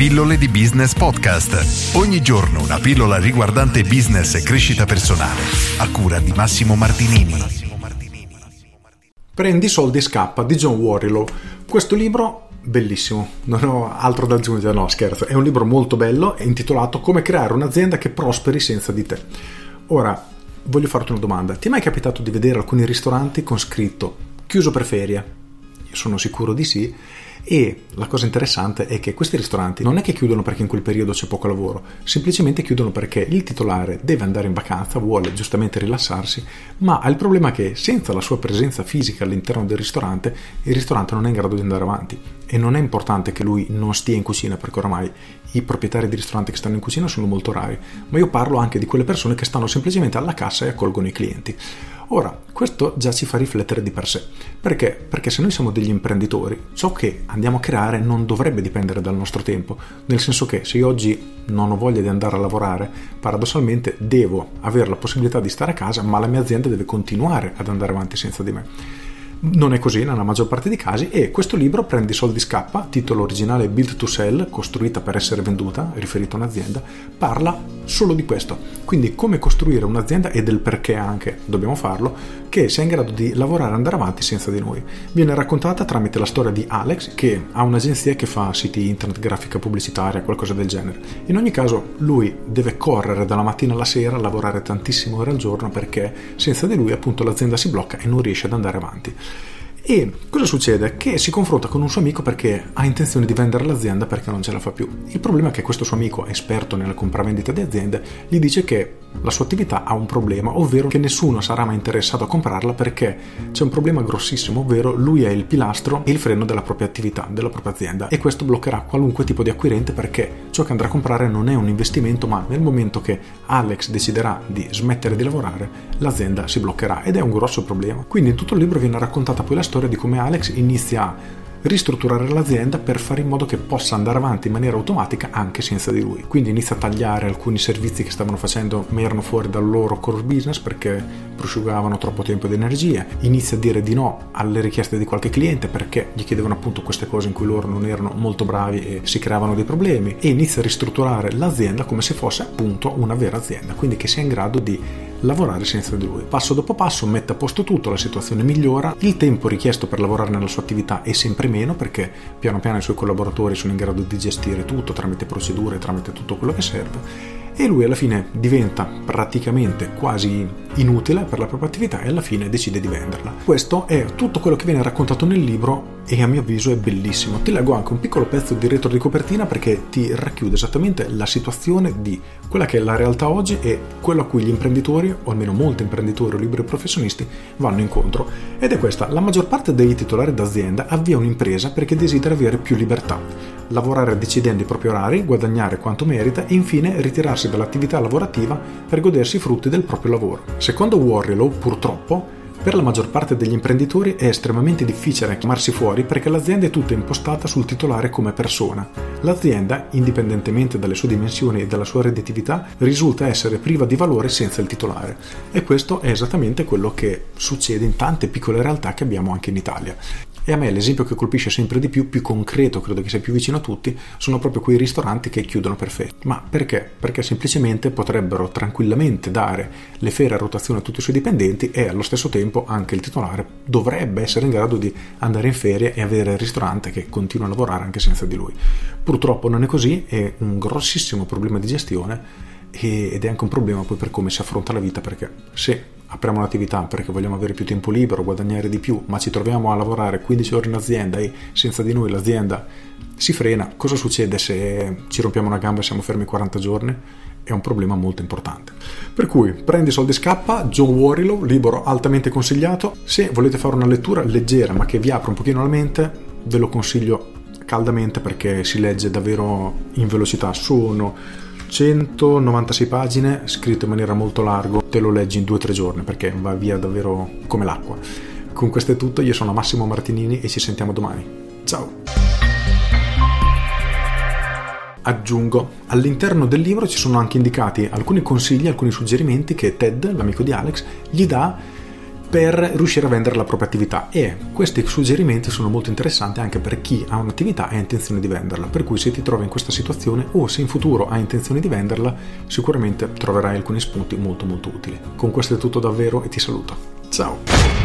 Pillole di Business Podcast. Ogni giorno una pillola riguardante business e crescita personale. A cura di Massimo Martinini. Prendi soldi e scappa di John Warrilow. Questo libro bellissimo, non ho altro da aggiungere, no scherzo, è un libro molto bello, intitolato Come creare un'azienda che prosperi senza di te. Ora, voglio farti una domanda, ti è mai capitato di vedere alcuni ristoranti con scritto chiuso per ferie? Io sono sicuro di sì e la cosa interessante è che questi ristoranti non è che chiudono perché in quel periodo c'è poco lavoro, semplicemente chiudono perché il titolare deve andare in vacanza, vuole giustamente rilassarsi, ma ha il problema che senza la sua presenza fisica all'interno del ristorante, il ristorante non è in grado di andare avanti. E non è importante che lui non stia in cucina, perché oramai i proprietari di ristoranti che stanno in cucina sono molto rari, ma io parlo anche di quelle persone che stanno semplicemente alla cassa e accolgono i clienti. Ora, questo già ci fa riflettere di per sé. Perché? Perché se noi siamo degli imprenditori, ciò che andiamo a creare non dovrebbe dipendere dal nostro tempo, nel senso che se io oggi non ho voglia di andare a lavorare, paradossalmente devo avere la possibilità di stare a casa, ma la mia azienda deve continuare ad andare avanti senza di me. Non è così nella maggior parte dei casi e questo libro Prendi soldi scappa, titolo originale Build to Sell, costruita per essere venduta, riferito a un'azienda, parla solo di questo. Quindi come costruire un'azienda e del perché anche dobbiamo farlo, che sia in grado di lavorare e andare avanti senza di noi. Viene raccontata tramite la storia di Alex, che ha un'agenzia che fa siti internet, grafica pubblicitaria, qualcosa del genere. In ogni caso lui deve correre dalla mattina alla sera, lavorare tantissime ore al giorno perché senza di lui appunto l'azienda si blocca e non riesce ad andare avanti. E cosa succede? Che si confronta con un suo amico perché ha intenzione di vendere l'azienda perché non ce la fa più. Il problema è che questo suo amico, esperto nella compravendita di aziende, gli dice che la sua attività ha un problema, ovvero che nessuno sarà mai interessato a comprarla perché c'è un problema grossissimo, ovvero lui è il pilastro e il freno della propria attività, della propria azienda e questo bloccherà qualunque tipo di acquirente perché ciò che andrà a comprare non è un investimento, ma nel momento che Alex deciderà di smettere di lavorare, l'azienda si bloccherà ed è un grosso problema. Quindi in tutto il libro viene raccontata poi la storia di come Alex inizia a ristrutturare l'azienda per fare in modo che possa andare avanti in maniera automatica anche senza di lui. Quindi inizia a tagliare alcuni servizi che stavano facendo ma erano fuori dal loro core business perché prosciugavano troppo tempo ed energia, inizia a dire di no alle richieste di qualche cliente perché gli chiedevano appunto queste cose in cui loro non erano molto bravi e si creavano dei problemi e inizia a ristrutturare l'azienda come se fosse appunto una vera azienda, quindi che sia in grado di lavorare senza di lui. Passo dopo passo mette a posto tutto, la situazione migliora, il tempo richiesto per lavorare nella sua attività è sempre meno perché piano piano i suoi collaboratori sono in grado di gestire tutto tramite procedure, tramite tutto quello che serve e lui alla fine diventa praticamente quasi inutile per la propria attività e alla fine decide di venderla. Questo è tutto quello che viene raccontato nel libro e a mio avviso è bellissimo. Ti leggo anche un piccolo pezzo di retro di copertina perché ti racchiude esattamente la situazione di quella che è la realtà oggi e quello a cui gli imprenditori, o almeno molti imprenditori o liberi professionisti, vanno incontro. Ed è questa, la maggior parte dei titolari d'azienda avvia un'impresa perché desidera avere più libertà, lavorare decidendo i propri orari, guadagnare quanto merita e infine ritirarsi dall'attività lavorativa per godersi i frutti del proprio lavoro. Secondo Warrilow, purtroppo, per la maggior parte degli imprenditori è estremamente difficile chiamarsi fuori perché l'azienda è tutta impostata sul titolare come persona. L'azienda, indipendentemente dalle sue dimensioni e dalla sua redditività, risulta essere priva di valore senza il titolare. E questo è esattamente quello che succede in tante piccole realtà che abbiamo anche in Italia. E a me l'esempio che colpisce sempre di più, più concreto, credo che sia più vicino a tutti, sono proprio quei ristoranti che chiudono per ferie. Ma perché? Perché semplicemente potrebbero tranquillamente dare le ferie a rotazione a tutti i suoi dipendenti e allo stesso tempo anche il titolare dovrebbe essere in grado di andare in ferie e avere il ristorante che continua a lavorare anche senza di lui. Purtroppo non è così, è un grossissimo problema di gestione ed è anche un problema poi per come si affronta la vita perché se apriamo un'attività perché vogliamo avere più tempo libero, guadagnare di più, ma ci troviamo a lavorare 15 ore in azienda e senza di noi l'azienda si frena, cosa succede se ci rompiamo una gamba e siamo fermi 40 giorni? È un problema molto importante. Per cui prendi soldi scappa, John Warrilow, libro altamente consigliato. Se volete fare una lettura leggera ma che vi apra un pochino la mente, ve lo consiglio caldamente perché si legge davvero in velocità. Sono 196 pagine, scritto in maniera molto larga, te lo leggi in 2-3 giorni perché va via davvero come l'acqua. Con questo è tutto, io sono Massimo Martinini e ci sentiamo domani. Ciao! Aggiungo, all'interno del libro ci sono anche indicati alcuni consigli, alcuni suggerimenti che Ted, l'amico di Alex, gli dà per riuscire a vendere la propria attività e questi suggerimenti sono molto interessanti anche per chi ha un'attività e ha intenzione di venderla, per cui se ti trovi in questa situazione o se in futuro hai intenzione di venderla, sicuramente troverai alcuni spunti molto molto utili. Con questo è tutto davvero e ti saluto. Ciao!